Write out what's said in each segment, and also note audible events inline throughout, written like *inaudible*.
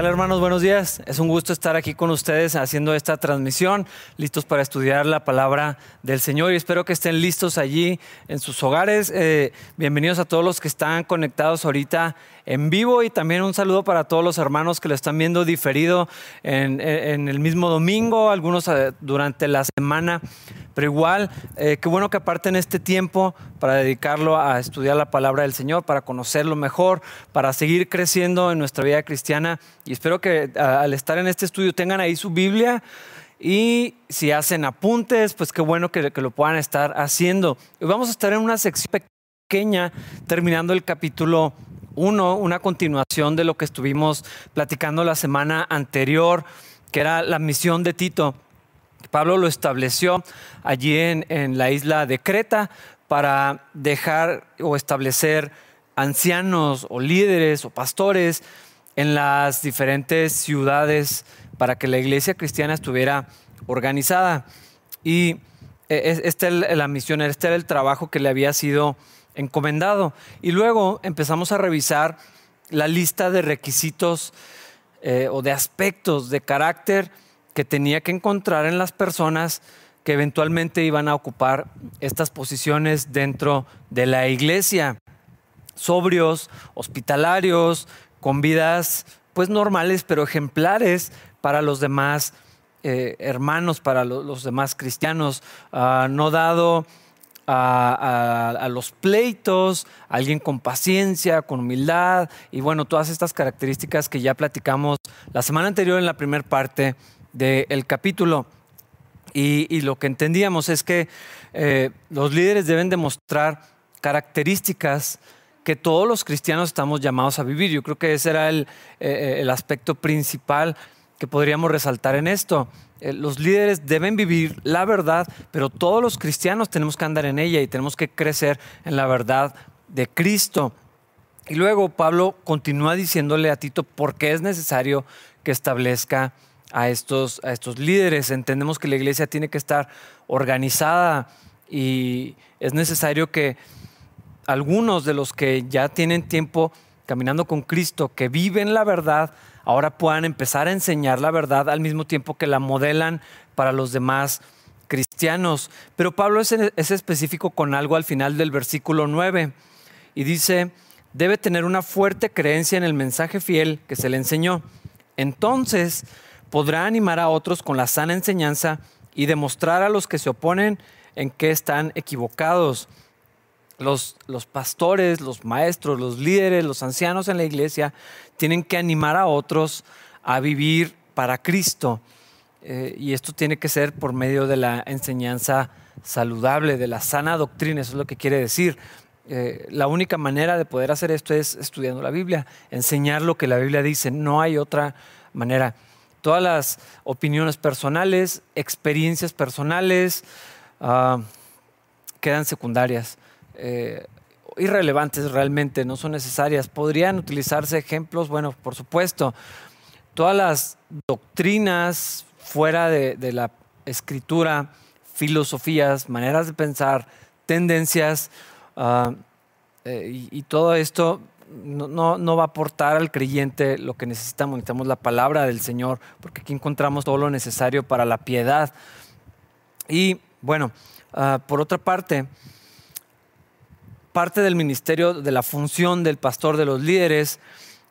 ¿Qué tal hermanos? Buenos días. Es un gusto estar aquí con ustedes haciendo esta transmisión, listos para estudiar la palabra del Señor y espero que estén listos allí en sus hogares. Eh, bienvenidos a todos los que están conectados ahorita en vivo y también un saludo para todos los hermanos que lo están viendo diferido en, el mismo domingo, algunos eh, durante la semana. Pero igual, eh, qué bueno que aparten este tiempo para dedicarlo a estudiar la palabra del Señor, para conocerlo mejor, para seguir creciendo en nuestra vida cristiana y espero que al estar en este estudio tengan ahí su Biblia y si hacen apuntes, pues qué bueno que, lo puedan estar haciendo. vamos a estar en una sección pequeña terminando el capítulo 1, una continuación de lo que estuvimos platicando la semana anterior, que era la misión de Tito. Pablo lo estableció allí en, la isla de Creta para dejar o establecer ancianos o líderes o pastores en las diferentes ciudades para que la iglesia cristiana estuviera organizada. Y e, esta es la misión, este era el trabajo que le había sido encomendado. Y luego empezamos a revisar la lista de requisitos eh, o de aspectos de carácter que tenía que encontrar en las personas que eventualmente iban a ocupar estas posiciones dentro de la iglesia. Sobrios, hospitalarios, con vidas pues normales, pero ejemplares para los demás eh, hermanos, para los demás cristianos, ah, no dado a, los pleitos, alguien con paciencia, con humildad y bueno, todas estas características que ya platicamos la semana anterior en la primera parte del capítulo. Y, lo que entendíamos es que eh, los líderes deben demostrar características que todos los cristianos estamos llamados a vivir. Yo creo que ese era el, eh, el aspecto principal que podríamos resaltar en esto. Eh, los líderes deben vivir la verdad, pero todos los cristianos tenemos que andar en ella y tenemos que crecer en la verdad de Cristo. Y luego Pablo continúa diciéndole a Tito por qué es necesario que establezca a estos, a estos líderes. Entendemos que la iglesia tiene que estar organizada y es necesario que algunos de los que ya tienen tiempo caminando con Cristo, que viven la verdad, ahora puedan empezar a enseñar la verdad al mismo tiempo que la modelan para los demás cristianos. Pero Pablo es, es específico con algo al final del versículo 9 y dice, debe tener una fuerte creencia en el mensaje fiel que se le enseñó. Entonces podrá animar a otros con la sana enseñanza y demostrar a los que se oponen en que están equivocados los, pastores, los maestros, los líderes, los ancianos en la iglesia tienen que animar a otros a vivir para Cristo. Eh, y esto tiene que ser por medio de la enseñanza saludable, de la sana doctrina, eso es lo que quiere decir. Eh, la única manera de poder hacer esto es estudiando la Biblia, enseñar lo que la Biblia dice, no hay otra manera. Todas las opiniones personales, experiencias personales, ah, quedan secundarias. Eh, irrelevantes realmente, no son necesarias. Podrían utilizarse ejemplos, bueno, por supuesto, todas las doctrinas fuera de, la escritura, filosofías, maneras de pensar, tendencias, ah, eh, y, todo esto no, no, va a aportar al creyente lo que necesitamos. Necesitamos la palabra del Señor, porque aquí encontramos todo lo necesario para la piedad. Y bueno, ah, por otra parte, parte del ministerio, de la función del pastor, de los líderes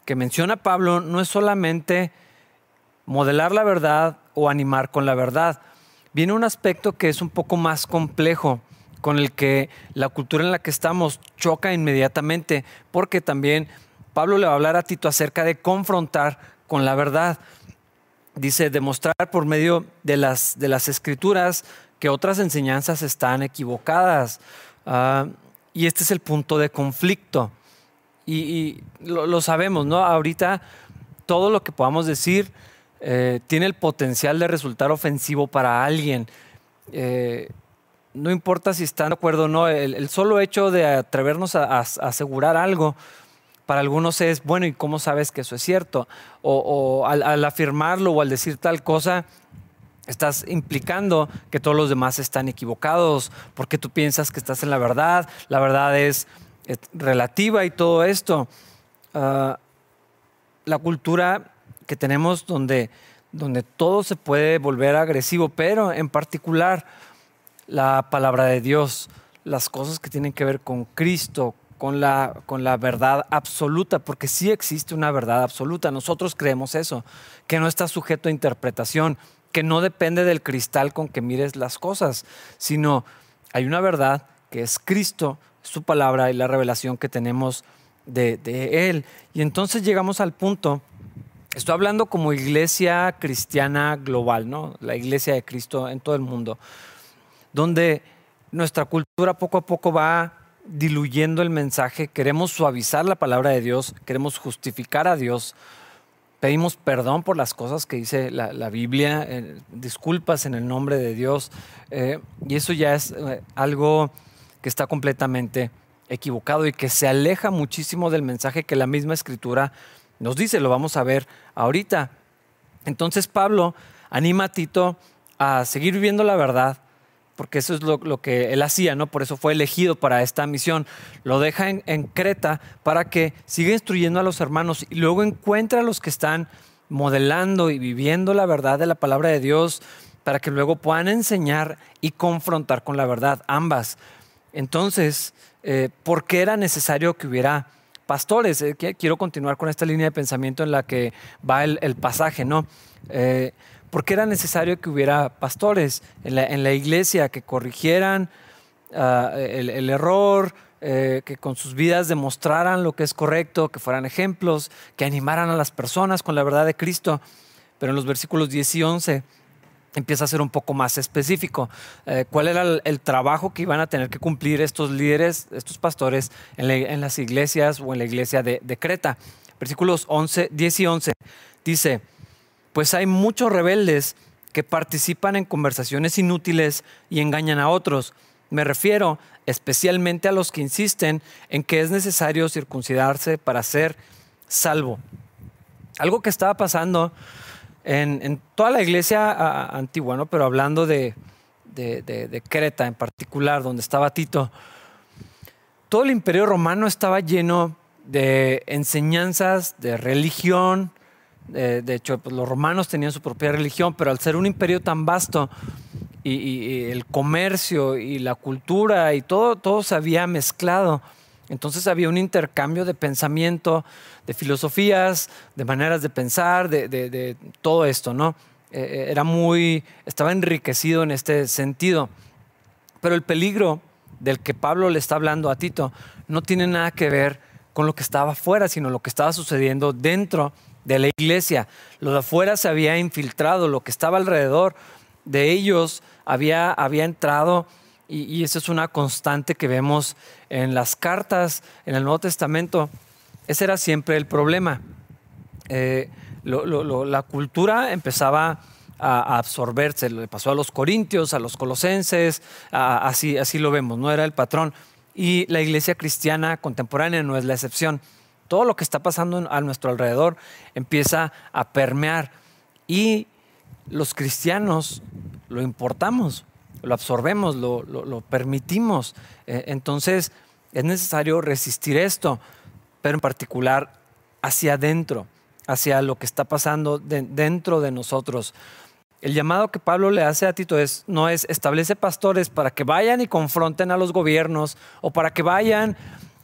que menciona Pablo, no es solamente modelar la verdad o animar con la verdad. Viene un aspecto que es un poco más complejo, con el que la cultura en la que estamos choca inmediatamente, porque también Pablo le va a hablar a Tito acerca de confrontar con la verdad. Dice, demostrar por medio de las, de las escrituras que otras enseñanzas están equivocadas. Ah, y este es el punto de conflicto. Y, lo, sabemos, ¿no? Ahorita todo lo que podamos decir eh, tiene el potencial de resultar ofensivo para alguien. Eh, no importa si están de acuerdo o no, el, solo hecho de atrevernos a, asegurar algo, para algunos es, bueno, ¿y cómo sabes que eso es cierto? O, al, al, afirmarlo o al decir tal cosa, Estás implicando que todos los demás están equivocados porque tú piensas que estás en la verdad. La verdad es, relativa y todo esto. Ah, la cultura que tenemos donde, donde todo se puede volver agresivo, pero en particular la palabra de Dios, las cosas que tienen que ver con Cristo, con la, con la verdad absoluta, porque sí existe una verdad absoluta. Nosotros creemos eso, que no está sujeto a interpretación, que no depende del cristal con que mires las cosas, sino hay una verdad que es Cristo, su palabra y la revelación que tenemos de, Él. Y entonces llegamos al punto Estoy hablando como iglesia cristiana global, ¿no? La iglesia de Cristo en todo el mundo, donde nuestra cultura poco a poco va diluyendo el mensaje, queremos suavizar la palabra de Dios, queremos justificar a Dios, pedimos perdón por las cosas que dice la, Biblia, eh, disculpas en el nombre de Dios, eh, y eso ya es eh, algo que está completamente equivocado y que se aleja muchísimo del mensaje que la misma escritura nos dice, lo vamos a ver ahorita. Entonces Pablo anima a Tito a seguir viviendo la verdad, porque eso es lo, que él hacía, ¿no? Por eso fue elegido para esta misión. Lo deja en, Creta para que siga instruyendo a los hermanos y luego encuentra a los que están modelando y viviendo la verdad de la palabra de Dios para que luego puedan enseñar y confrontar con la verdad ambas. Entonces, eh, ¿por qué era necesario que hubiera pastores? Eh, quiero continuar con esta línea de pensamiento en la que va el, pasaje, ¿no? Eh, ¿Por qué era necesario que hubiera pastores en la, iglesia que corrigieran ah, el, error, que con sus vidas demostraran lo que es correcto, que fueran ejemplos, que animaran a las personas con la verdad de Cristo? Pero en los versículos 10 y 11 empieza a ser un poco más específico. Eh, ¿Cuál era el, trabajo que iban a tener que cumplir estos líderes, estos pastores en, las iglesias o en la iglesia de, Creta? Versículos 11, 10 y 11 dice, pues hay muchos rebeldes que participan en conversaciones inútiles y engañan a otros. Me refiero especialmente a los que insisten en que es necesario circuncidarse para ser salvo. Algo que estaba pasando en, toda la iglesia antigua, ¿no? pero hablando de, de, Creta en particular, donde estaba Tito, todo el imperio romano estaba lleno de enseñanzas, de religión. De, hecho, pues, los romanos tenían su propia religión, pero al ser un imperio tan vasto y, el comercio y la cultura y todo, todo se había mezclado. Entonces había un intercambio de pensamiento, de filosofías, de maneras de pensar, de, todo esto, ¿no? Eh, eh, era muy, estaba enriquecido en este sentido. Pero el peligro del que Pablo le está hablando a Tito no tiene nada que ver con lo que estaba afuera, sino lo que estaba sucediendo dentro de la iglesia. Lo de afuera se había infiltrado, lo que estaba alrededor de ellos había, había entrado y, eso es una constante que vemos en las cartas, en el Nuevo Testamento. Ese era siempre el problema. Eh, la cultura empezaba a, absorberse, le pasó a los corintios, a los colosenses, así, así lo vemos, no era el patrón. Y la iglesia cristiana contemporánea no es la excepción. Todo lo que está pasando a nuestro alrededor empieza a permear y los cristianos lo importamos lo absorbemos, lo, permitimos. Eh, entonces es necesario resistir esto, pero en particular hacia adentro, hacia lo que está pasando dentro de nosotros. El llamado que Pablo le hace a Tito es, no es establece pastores para que vayan y confronten a los gobiernos o para que vayan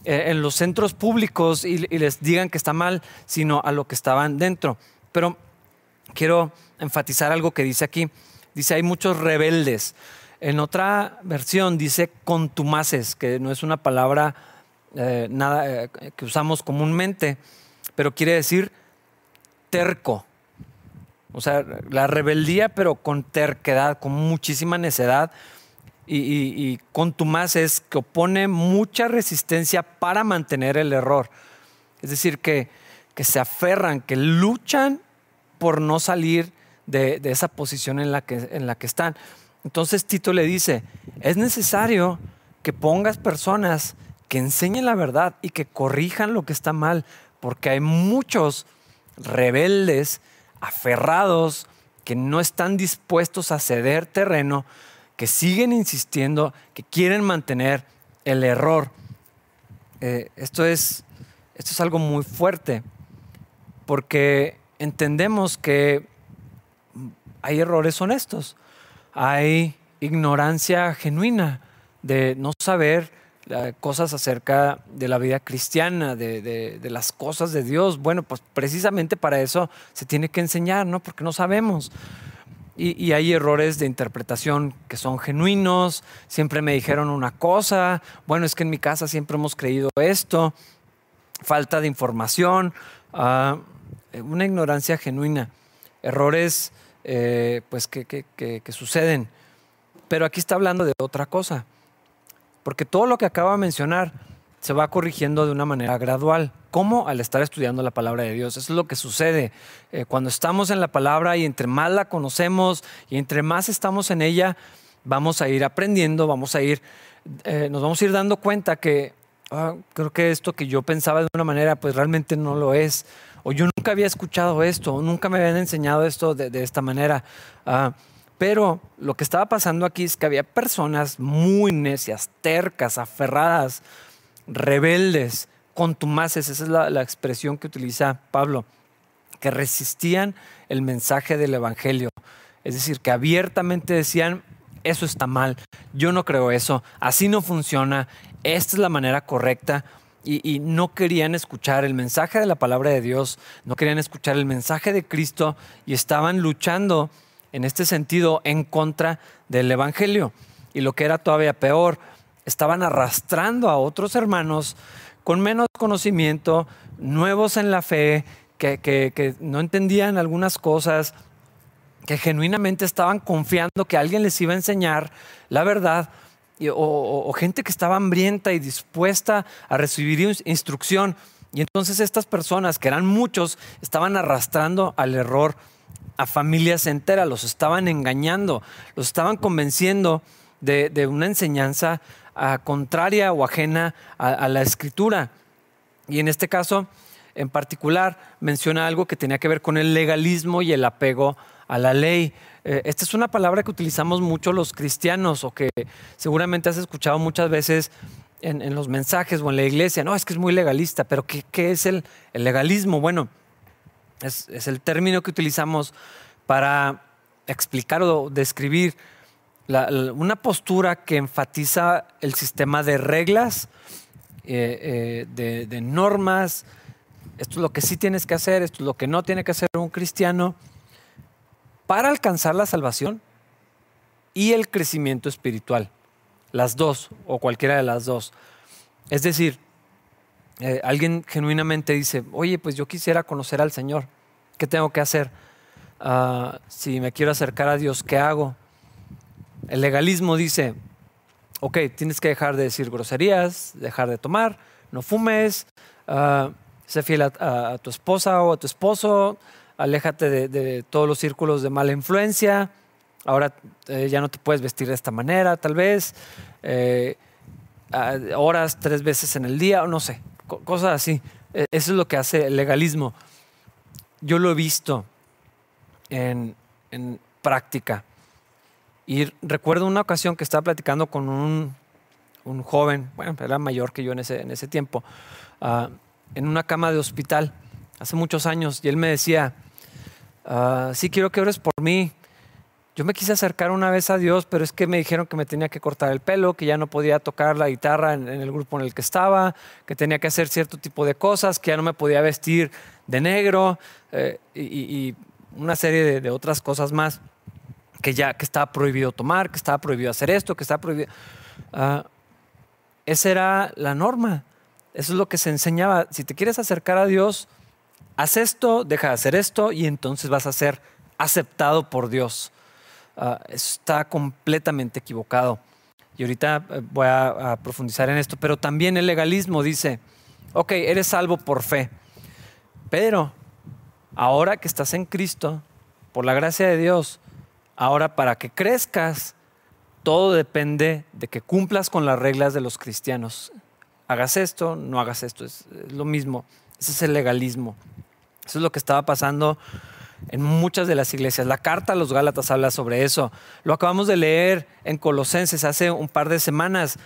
eh, en los centros públicos y, les digan que está mal, sino a lo que estaban dentro. Pero quiero enfatizar algo que dice aquí. Dice, hay muchos rebeldes. En otra versión dice contumaces, que no es una palabra eh, nada, eh, que usamos comúnmente, pero quiere decir terco. O sea, la rebeldía, pero con terquedad, con muchísima necedad. Y, y, contumaces que opone mucha resistencia para mantener el error. Es decir, que, que se aferran, que luchan por no salir de, de esa posición en la que, en la que están. Entonces Tito le dice, es necesario que pongas personas que enseñen la verdad y que corrijan lo que está mal, porque hay muchos rebeldes, aferrados, que no están dispuestos a ceder terreno, que siguen insistiendo, que quieren mantener el error. Eh, esto, es, esto es algo muy fuerte, porque entendemos que hay errores honestos, hay ignorancia genuina de no saber eh, cosas acerca de la vida cristiana, de, las cosas de Dios. Bueno, pues precisamente para eso se tiene que enseñar, ¿no? Porque no sabemos. Y, hay errores de interpretación que son genuinos, siempre me dijeron una cosa, bueno, es que en mi casa siempre hemos creído esto, falta de información, ah, una ignorancia genuina, errores eh, pues que, que suceden. Pero aquí está hablando de otra cosa, porque todo lo que acaba de mencionar se va corrigiendo de una manera gradual. ¿Cómo? Al estar estudiando la palabra de Dios. Eso es lo que sucede. Eh, cuando estamos en la palabra y entre más la conocemos y entre más estamos en ella, vamos a ir aprendiendo, vamos a ir, eh, nos vamos a ir dando cuenta que ah, creo que esto que yo pensaba de una manera, pues realmente no lo es. O yo nunca había escuchado esto, o nunca me habían enseñado esto de, esta manera. Ah, pero lo que estaba pasando aquí es que había personas muy necias, tercas, aferradas, rebeldes, contumaces, esa es la, expresión que utiliza Pablo, que resistían el mensaje del Evangelio. Es decir, que abiertamente decían, eso está mal, yo no creo eso, así no funciona, esta es la manera correcta. Y, no querían escuchar el mensaje de la palabra de Dios, no querían escuchar el mensaje de Cristo y estaban luchando en este sentido en contra del Evangelio. Y lo que era todavía peor, estaban arrastrando a otros hermanos con menos conocimiento, nuevos en la fe, que, no entendían algunas cosas, que genuinamente estaban confiando que alguien les iba a enseñar la verdad, o, gente que estaba hambrienta y dispuesta a recibir instrucción. Y entonces estas personas, que eran muchos, estaban arrastrando al error a familias enteras, los estaban engañando, los estaban convenciendo de, de una enseñanza contraria o ajena a, la escritura. Y en este caso, en particular, menciona algo que tenía que ver con el legalismo y el apego a la ley. Eh, esta es una palabra que utilizamos mucho los cristianos o que seguramente has escuchado muchas veces en, los mensajes o en la iglesia. No, es que es muy legalista, pero ¿qué, es el, legalismo? Bueno, es, el término que utilizamos para explicar o describir una postura que enfatiza el sistema de reglas, eh, eh, de, normas, esto es lo que sí tienes que hacer, esto es lo que no tiene que hacer un cristiano, para alcanzar la salvación y el crecimiento espiritual. Las dos, o cualquiera de las dos. Es decir, eh, alguien genuinamente dice, oye, pues yo quisiera conocer al Señor, ¿qué tengo que hacer? Ah, si me quiero acercar a Dios, ¿qué hago? El legalismo dice, ok, tienes que dejar de decir groserías, dejar de tomar, no fumes, uh, sé fiel a, tu esposa o a tu esposo, aléjate de, todos los círculos de mala influencia, ahora eh, ya no te puedes vestir de esta manera, tal vez, eh, horas tres veces en el día, o no sé, cosas así. E, eso es lo que hace el legalismo. Yo lo he visto en práctica. Y recuerdo una ocasión que estaba platicando con un, joven, bueno, era mayor que yo en ese, en ese tiempo, ah, en una cama de hospital, hace muchos años, y él me decía, uh, sí quiero que ores por mí. Yo me quise acercar una vez a Dios, pero es que me dijeron que me tenía que cortar el pelo, que ya no podía tocar la guitarra en, el grupo en el que estaba, que tenía que hacer cierto tipo de cosas, que ya no me podía vestir de negro eh, y, una serie de otras cosas más que ya que estaba prohibido tomar, que estaba prohibido hacer esto, que estaba prohibido. Ah, esa era la norma. Eso es lo que se enseñaba. Si te quieres acercar a Dios, haz esto, deja de hacer esto y entonces vas a ser aceptado por Dios. Uh, está completamente equivocado. Y ahorita eh, voy a, profundizar en esto, pero también el legalismo dice, ok, eres salvo por fe, pero ahora que estás en Cristo, por la gracia de Dios, Ahora, para que crezcas, todo depende de que cumplas con las reglas de los cristianos. Hagas esto, no hagas esto, es, lo mismo. Ese es el legalismo. Eso es lo que estaba pasando en muchas de las iglesias. La carta a los Gálatas habla sobre eso. Lo acabamos de leer en Colosenses hace un par de semanas,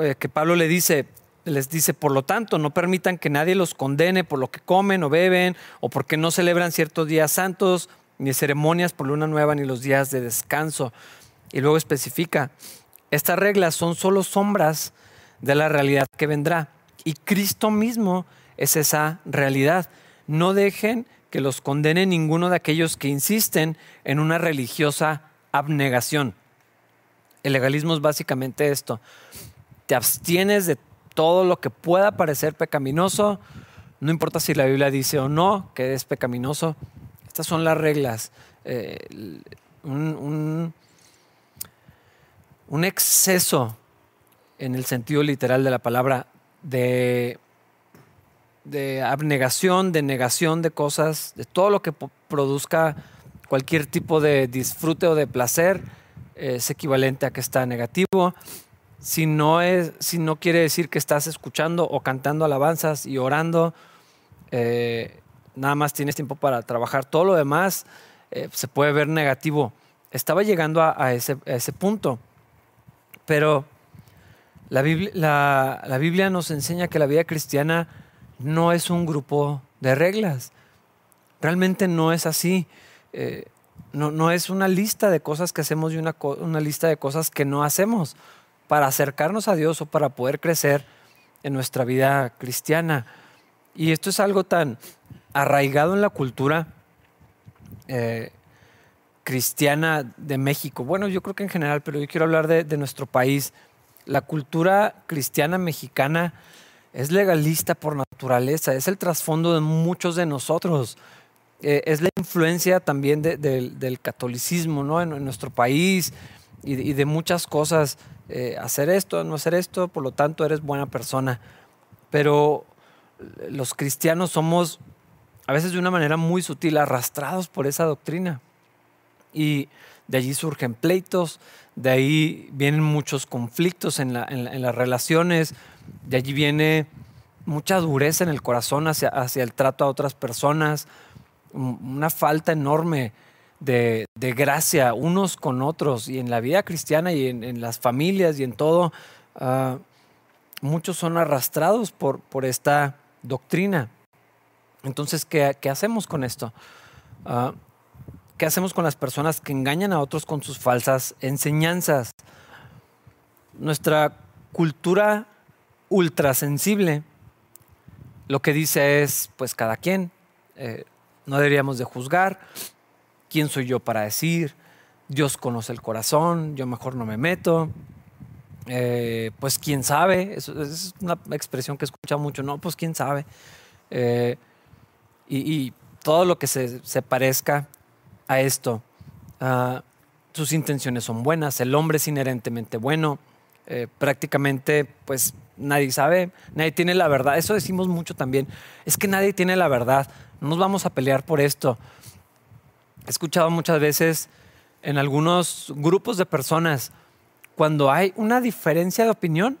eh, que Pablo le dice, les dice, por lo tanto, no permitan que nadie los condene por lo que comen o beben, o porque no celebran ciertos días santos, ni ceremonias por luna nueva, ni los días de descanso. Y luego especifica, estas reglas son solo sombras de la realidad que vendrá. Y Cristo mismo es esa realidad. No dejen que los condene ninguno de aquellos que insisten en una religiosa abnegación. El legalismo es básicamente esto. Te abstienes de todo lo que pueda parecer pecaminoso, no importa si la Biblia dice o no que es pecaminoso. Estas son las reglas. Eh, un, un exceso en el sentido literal de la palabra de, de abnegación, de negación de cosas, de todo lo que produzca cualquier tipo de disfrute o de placer, es equivalente a que está negativo. Si no, es, si no quiere decir que estás escuchando o cantando alabanzas y orando, eh, nada más tienes tiempo para trabajar. Todo lo demás eh, se puede ver negativo. Estaba llegando a, ese, punto, pero la Biblia, nos enseña que la vida cristiana no es un grupo de reglas. Realmente no es así. Eh, no, es una lista de cosas que hacemos y una lista de cosas que no hacemos para acercarnos a Dios o para poder crecer en nuestra vida cristiana. Y esto es algo tan arraigado en la cultura eh, cristiana de México. Bueno, yo creo que en general, pero yo quiero hablar de nuestro país la cultura cristiana mexicana es legalista por naturaleza, es el trasfondo de muchos de nosotros. Eh, es la influencia también del catolicismo ¿no? en, nuestro país y, de muchas cosas. Eh, hacer esto, no hacer esto, por lo tanto eres buena persona. Pero los cristianos somos a veces de una manera muy sutil arrastrados por esa doctrina. Y de allí surgen pleitos, de ahí vienen muchos conflictos en, las relaciones, de allí viene mucha dureza en el corazón hacia, el trato a otras personas, una falta enorme de, gracia unos con otros y en la vida cristiana y en, las familias y en todo, ah, muchos son arrastrados por esta doctrina. Entonces, ¿qué, hacemos con esto? Ah, ¿Qué hacemos con las personas que engañan a otros con sus falsas enseñanzas? Nuestra cultura ultrasensible lo que dice es, pues cada quien, eh, no deberíamos de juzgar, quién soy yo para decir, Dios conoce el corazón, yo mejor no me meto, eh, pues quién sabe, es una expresión que he escuchado mucho, no, pues quién sabe, eh, y, todo lo que se, parezca a esto. Ah, sus intenciones son buenas, el hombre es inherentemente bueno, eh, prácticamente pues nadie sabe, nadie tiene la verdad, eso decimos mucho también, es que nadie tiene la verdad, no nos vamos a pelear por esto. He escuchado muchas veces en algunos grupos de personas, cuando hay una diferencia de opinión,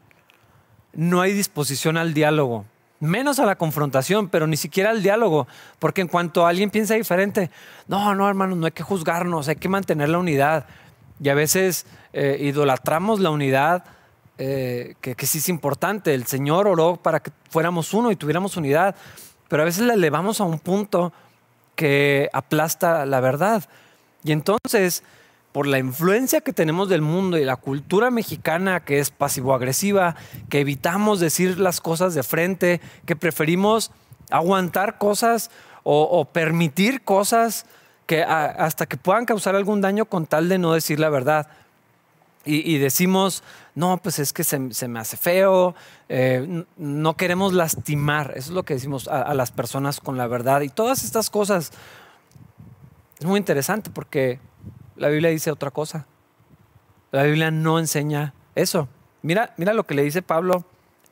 no hay disposición al diálogo menos a la confrontación, pero ni siquiera al diálogo, porque en cuanto alguien piensa diferente, no, no, hermanos, no hay que juzgarnos, hay que mantener la unidad. Y a veces eh, idolatramos la unidad, eh, que, que, sí es importante. El Señor oró para que fuéramos uno y tuviéramos unidad, pero a veces la elevamos a un punto que aplasta la verdad. Y entonces por la influencia que tenemos del mundo y la cultura mexicana que es pasivo-agresiva, que evitamos decir las cosas de frente, que preferimos aguantar cosas o, permitir cosas que hasta que puedan causar algún daño con tal de no decir la verdad. Y, decimos, no, pues es que se, me hace feo, eh, no queremos lastimar, eso es lo que decimos a las personas con la verdad. Y todas estas cosas es muy interesante porque la Biblia dice otra cosa. La Biblia no enseña eso. Mira, mira lo que le dice Pablo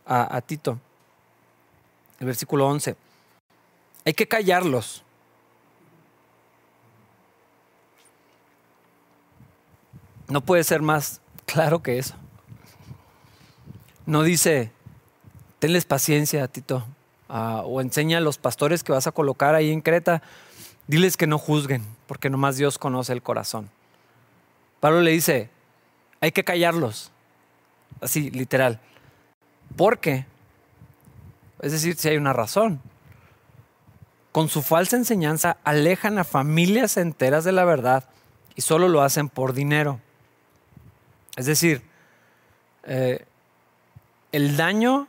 a, Tito, el versículo 11. Hay que callarlos. No puede ser más claro que eso. No dice, tenles paciencia, Tito, ah, o enseña a los pastores que vas a colocar ahí en Creta, diles que no juzguen, porque nomás Dios conoce el corazón. Pablo le dice, hay que callarlos, así literal, porque es decir, si hay una razón. Con su falsa enseñanza alejan a familias enteras de la verdad y solo lo hacen por dinero. Es decir, eh, el daño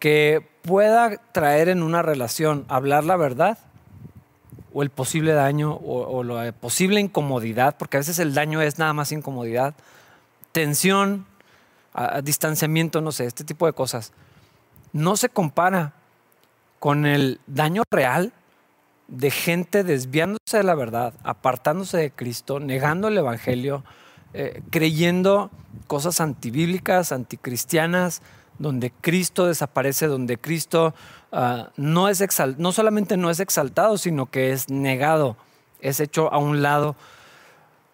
que pueda traer en una relación hablar la verdad o el posible daño o, la posible incomodidad, porque a veces el daño es nada más incomodidad, tensión, distanciamiento, no sé, este tipo de cosas, no se compara con el daño real de gente desviándose de la verdad, apartándose de Cristo, negando el Evangelio, eh, creyendo cosas antibíblicas, anticristianas, donde Cristo desaparece, donde Cristo ah, no, es no solamente no es exaltado, sino que es negado, es hecho a un lado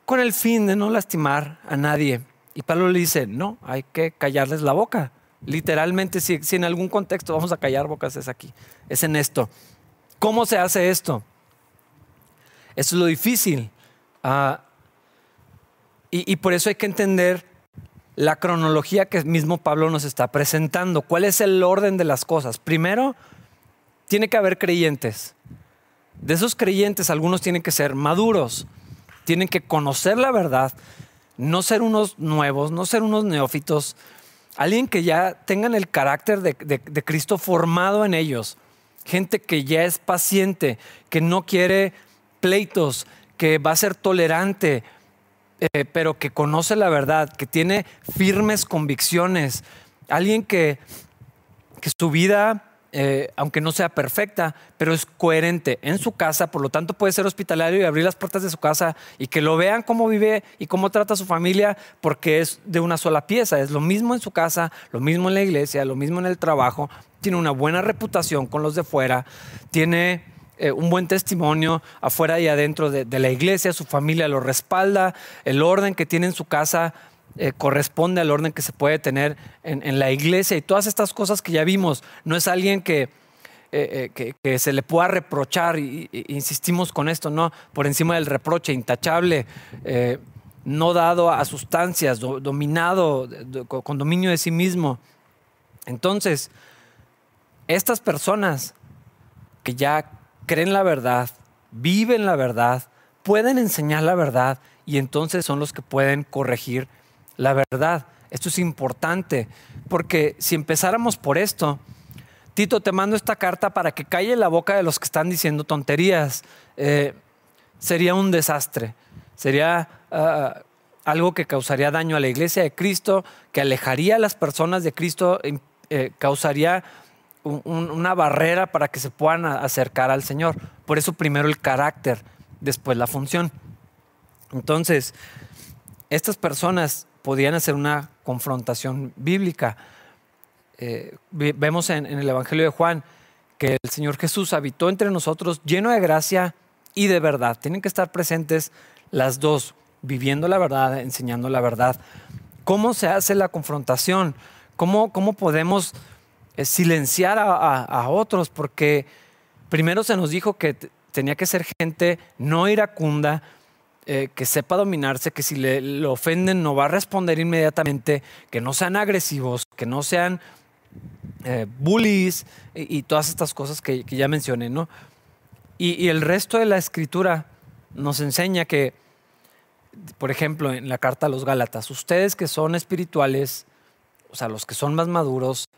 con el fin de no lastimar a nadie. Y Pablo le dice, no, hay que callarles la boca. Literalmente, si, en algún contexto vamos a callar bocas, es aquí, es en esto. ¿Cómo se hace esto? Eso es lo difícil. Ah, y, por eso hay que entender la cronología que mismo Pablo nos está presentando. ¿Cuál es el orden de las cosas? Primero, tiene que haber creyentes. De esos creyentes, algunos tienen que ser maduros, tienen que conocer la verdad, no ser unos nuevos, no ser unos neófitos, alguien que ya tengan el carácter de, de Cristo formado en ellos, gente que ya es paciente, que no quiere pleitos, que va a ser tolerante, eh, pero que conoce la verdad, que tiene firmes convicciones, alguien que, que su vida, eh, aunque no sea perfecta, pero es coherente en su casa, por lo tanto puede ser hospitalario y abrir las puertas de su casa y que lo vean cómo vive y cómo trata a su familia, porque es de una sola pieza, es lo mismo en su casa, lo mismo en la iglesia, lo mismo en el trabajo, tiene una buena reputación con los de fuera, tiene eh, un buen testimonio afuera y adentro de, la iglesia, su familia lo respalda, el orden que tiene en su casa eh, corresponde al orden que se puede tener en, la iglesia y todas estas cosas que ya vimos. No es alguien que, eh, que, se le pueda reprochar, insistimos con esto, ¿no? Por encima del reproche, intachable, no dado a sustancias, dominado, con dominio de sí mismo. Entonces, estas personas que ya creen la verdad, viven la verdad, pueden enseñar la verdad y entonces son los que pueden corregir la verdad. Esto es importante porque si empezáramos por esto, Tito, te mando esta carta para que calle la boca de los que están diciendo tonterías. Eh, sería un desastre, sería ah, algo que causaría daño a la iglesia de Cristo, que alejaría a las personas de Cristo, eh, causaría una barrera para que se puedan acercar al Señor. Por eso primero el carácter, después la función. Entonces, estas personas podían hacer una confrontación bíblica. Eh, vemos en, el Evangelio de Juan que el Señor Jesús habitó entre nosotros lleno de gracia y de verdad. Tienen que estar presentes las dos, viviendo la verdad, enseñando la verdad. ¿Cómo se hace la confrontación? ¿Cómo, cómo podemos silenciar a, otros, porque primero se nos dijo que tenía que ser gente no iracunda, eh, que sepa dominarse, que si le, ofenden no va a responder inmediatamente, que no sean agresivos, que no sean eh, bullies y, todas estas cosas que, ya mencioné, ¿no? y, el resto de la escritura nos enseña que, por ejemplo, en la carta a los Gálatas, ustedes que son espirituales, o sea, los que son más maduros,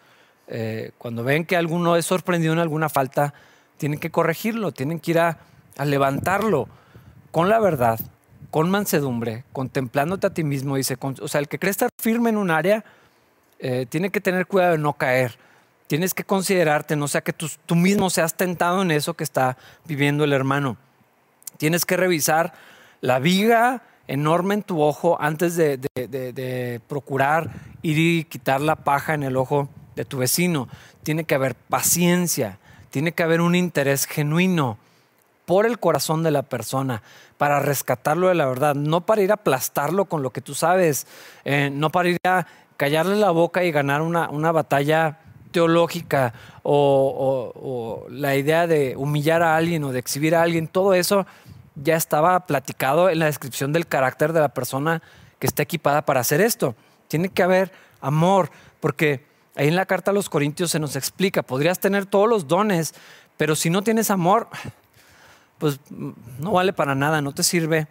eh, cuando ven que alguno es sorprendido en alguna falta, tienen que corregirlo, tienen que ir a, levantarlo con la verdad, con mansedumbre, contemplándote a ti mismo. Dice, o sea, el que cree estar firme en un área, eh, tiene que tener cuidado de no caer. Tienes que considerarte, no sea que tú, mismo seas tentado en eso que está viviendo el hermano. Tienes que revisar la viga enorme en tu ojo antes de, de procurar ir y quitar la paja en el ojo de tu vecino. Tiene que haber paciencia, tiene que haber un interés genuino por el corazón de la persona, para rescatarlo de la verdad, no para ir a aplastarlo con lo que tú sabes, eh, no para ir a callarle la boca y ganar una, una batalla teológica o, o, la idea de humillar a alguien o de exhibir a alguien, todo eso ya estaba platicado en la descripción del carácter de la persona que está equipada para hacer esto. Tiene que haber amor, porque Ahí en la carta a los Corintios se nos explica, podrías tener todos los dones, pero si no tienes amor, pues no vale para nada, no te sirve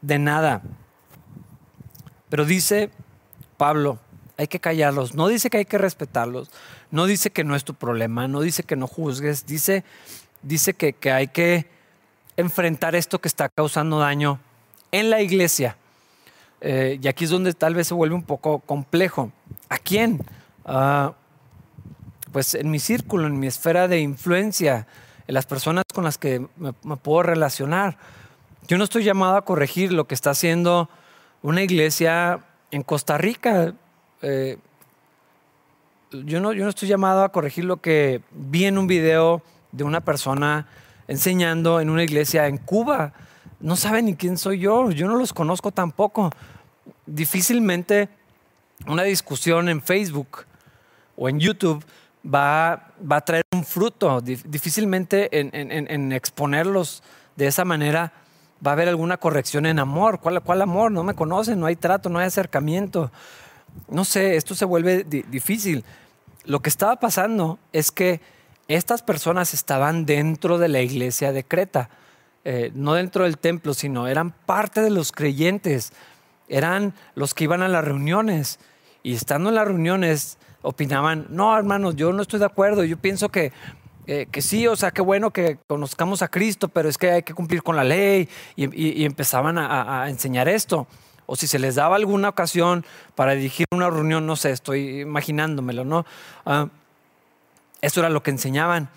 de nada. Pero dice Pablo, hay que callarlos, no dice que hay que respetarlos, no dice que no es tu problema, no dice que no juzgues, dice, dice que, que hay que enfrentar esto que está causando daño en la iglesia. Eh, y aquí es donde tal vez se vuelve un poco complejo. ¿A quién? Ah, pues en mi círculo, en mi esfera de influencia, en las personas con las que me, puedo relacionar. Yo no estoy llamado a corregir lo que está haciendo una iglesia en Costa Rica. Eh, yo, no, yo no estoy llamado a corregir lo que vi en un video de una persona enseñando en una iglesia en Cuba. No saben ni quién soy yo, yo no los conozco tampoco. Difícilmente una discusión en Facebook o en YouTube va, va a traer un fruto. Difícilmente en, exponerlos de esa manera va a haber alguna corrección en amor. ¿Cuál, ¿Cuál, amor? No me conocen, no hay trato, no hay acercamiento. No sé, esto se vuelve difícil. Lo que estaba pasando es que estas personas estaban dentro de la iglesia de Creta, eh, no dentro del templo, sino eran parte de los creyentes, eran los que iban a las reuniones y estando en las reuniones opinaban, no hermanos, yo no estoy de acuerdo, yo pienso que, eh, que sí, o sea, qué bueno que conozcamos a Cristo, pero es que hay que cumplir con la ley y, empezaban a, enseñar esto o si se les daba alguna ocasión para dirigir una reunión, no sé, estoy imaginándomelo, ¿no? Ah, eso era lo que enseñaban,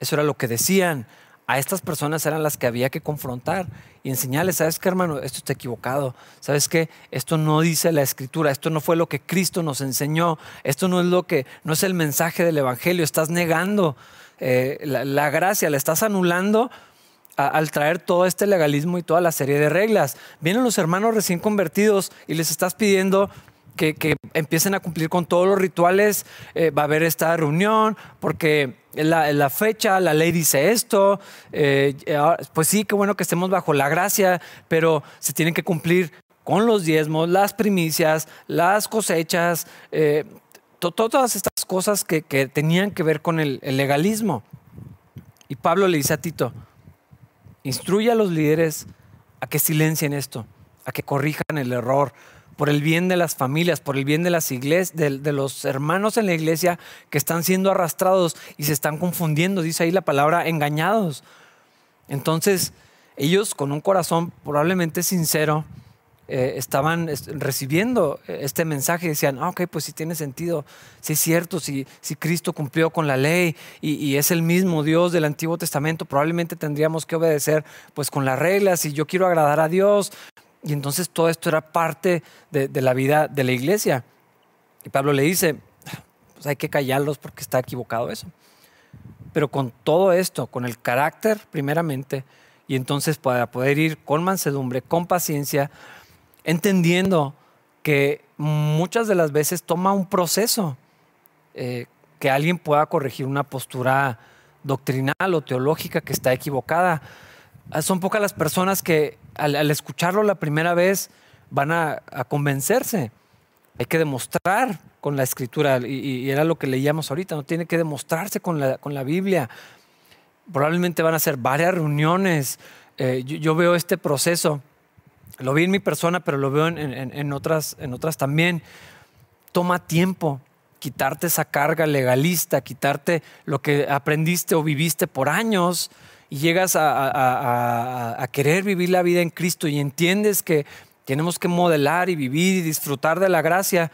eso era lo que decían. A estas personas eran las que había que confrontar y enseñarles, ¿sabes qué, hermano? Esto está equivocado. ¿Sabes qué? Esto no dice la escritura, esto no fue lo que Cristo nos enseñó, esto no es lo que, no es el mensaje del Evangelio, estás negando eh, la, gracia, la estás anulando al traer todo este legalismo y toda la serie de reglas. Vienen los hermanos recién convertidos y les estás pidiendo que, empiecen a cumplir con todos los rituales, eh, va a haber esta reunión, porque la, la fecha, la ley dice esto, eh, ah, pues sí, qué bueno que estemos bajo la gracia, pero se tienen que cumplir con los diezmos, las primicias, las cosechas, eh, todas estas cosas que, tenían que ver con el, el legalismo. Y Pablo le dice a Tito, instruye a los líderes a que silencien esto, a que corrijan el error, por el bien de las familias, por el bien de las iglesias, de, los hermanos en la iglesia que están siendo arrastrados y se están confundiendo, dice ahí la palabra engañados. Entonces, ellos con un corazón probablemente sincero eh, estaban recibiendo este mensaje y decían, ah, ok, pues sí tiene sentido, sí es cierto, si, si Cristo cumplió con la ley y, y, es el mismo Dios del Antiguo Testamento, probablemente tendríamos que obedecer pues con las reglas y yo quiero agradar a Dios, y entonces todo esto era parte de, la vida de la iglesia. Y Pablo le dice, pues hay que callarlos porque está equivocado eso. Pero con todo esto, con el carácter primeramente, y entonces para poder ir con mansedumbre, con paciencia, entendiendo que muchas de las veces toma un proceso eh, que alguien pueda corregir una postura doctrinal o teológica que está equivocada. Ah, son pocas las personas que al, escucharlo la primera vez van a, convencerse. Hay que demostrar con la escritura, y, era lo que leíamos ahorita, no tiene que demostrarse con la, con la Biblia. Probablemente van a ser varias reuniones. Eh, yo, veo este proceso, lo vi en mi persona, pero lo veo en, otras, en otras también. Toma tiempo quitarte esa carga legalista, quitarte lo que aprendiste o viviste por años y llegas a, querer vivir la vida en Cristo y entiendes que tenemos que modelar y vivir y disfrutar de la gracia,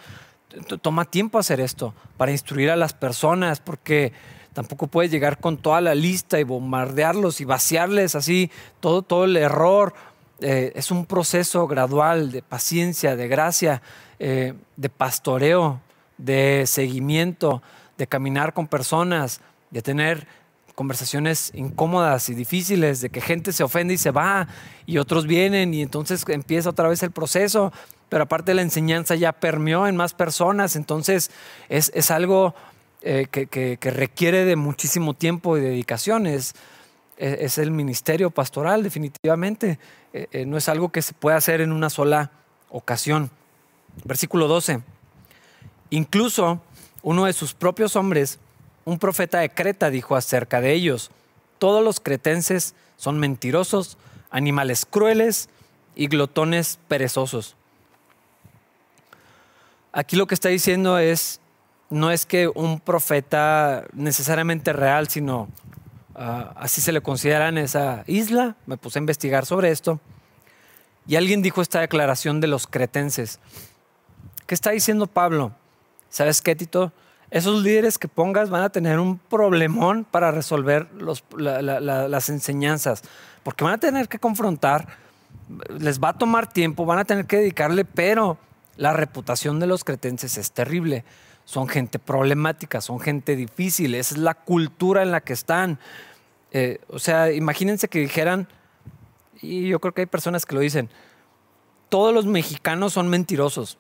toma tiempo hacer esto para instruir a las personas, porque tampoco puedes llegar con toda la lista y bombardearlos y vaciarles así todo, todo el error. Eh, es un proceso gradual de paciencia, de gracia, eh, de pastoreo, de seguimiento, de caminar con personas, de tener conversaciones incómodas y difíciles, de que gente se ofende y se va y otros vienen y entonces empieza otra vez el proceso, pero aparte la enseñanza ya permeó en más personas, entonces es, algo eh, que, requiere de muchísimo tiempo y dedicación, es, el ministerio pastoral definitivamente, eh, eh, no es algo que se pueda hacer en una sola ocasión. Versículo 12. Incluso Uno de sus propios hombres, un profeta de Creta, dijo acerca de ellos, todos los cretenses son mentirosos, animales crueles y glotones perezosos. Aquí lo que está diciendo es, no es que un profeta necesariamente real, sino ah, así se le considera en esa isla. Me puse a investigar sobre esto. Y alguien dijo esta declaración de los cretenses. ¿Qué está diciendo Pablo? ¿Sabes qué, Tito? Esos líderes que pongas van a tener un problemón para resolver las enseñanzas, porque van a tener que confrontar, les va a tomar tiempo, van a tener que dedicarle, pero la reputación de los cretenses es terrible. Son gente problemática, son gente difícil, es la cultura en la que están. Eh, o sea, imagínense que dijeran, y yo creo que hay personas que lo dicen, todos los mexicanos son mentirosos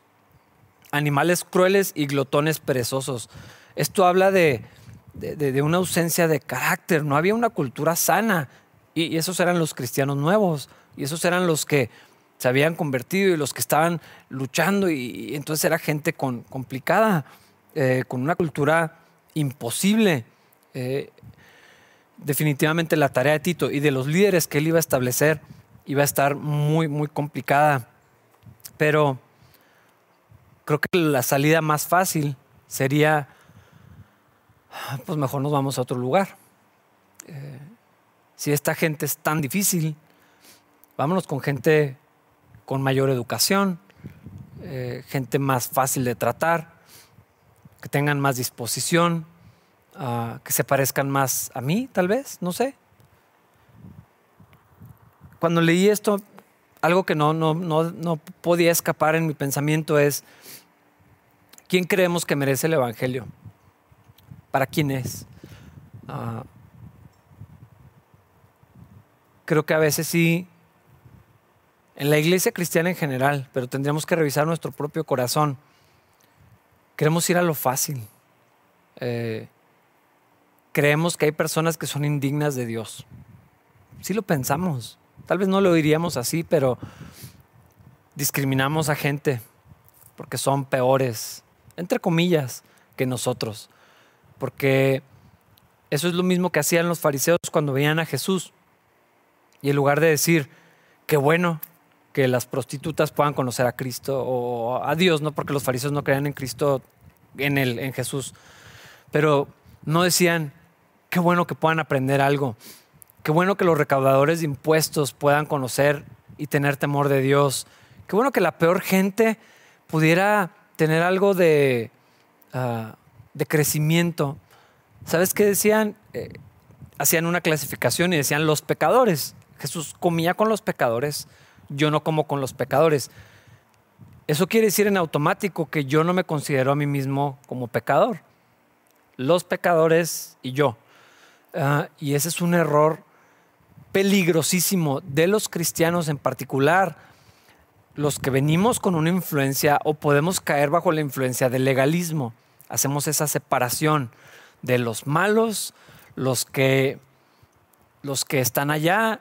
animales crueles y glotones perezosos. Esto habla de, una ausencia de carácter, no había una cultura sana. Y, esos eran los cristianos nuevos, y esos eran los que se habían convertido y los que estaban luchando, y, entonces era gente complicada, eh, con una cultura imposible. Eh, definitivamente la tarea de Tito y de los líderes que él iba a establecer iba a estar muy, muy complicada. Pero creo que la salida más fácil sería, pues mejor nos vamos a otro lugar. Eh, si esta gente es tan difícil, vámonos con gente con mayor educación, eh, gente más fácil de tratar, que tengan más disposición, ah, que se parezcan más a mí, tal vez, no sé. Cuando leí esto, algo que no, no, no podía escapar en mi pensamiento es, ¿Quién creemos que merece el Evangelio? ¿Para quién es? Ah, creo que a veces sí, en la iglesia cristiana en general, pero tendríamos que revisar nuestro propio corazón. Queremos ir a lo fácil. Eh, creemos que hay personas que son indignas de Dios. Sí lo pensamos. Tal vez no lo diríamos así, pero discriminamos a gente porque son peores, entre comillas, que nosotros. Porque eso es lo mismo que hacían los fariseos cuando veían a Jesús. Y en lugar de decir, qué bueno que las prostitutas puedan conocer a Cristo o a Dios, no porque los fariseos no creían en Cristo, en, él, en Jesús, pero no decían, qué bueno que puedan aprender algo, qué bueno que los recaudadores de impuestos puedan conocer y tener temor de Dios, qué bueno que la peor gente pudiera tener algo de, ah, de crecimiento. ¿Sabes qué decían? Eh, hacían una clasificación y decían los pecadores. Jesús comía con los pecadores, yo no como con los pecadores. Eso quiere decir en automático que yo no me considero a mí mismo como pecador. Los pecadores y yo. Ah, y ese es un error peligrosísimo de los cristianos en particular los que venimos con una influencia o podemos caer bajo la influencia del legalismo. Hacemos esa separación de los malos, los que, los que están allá,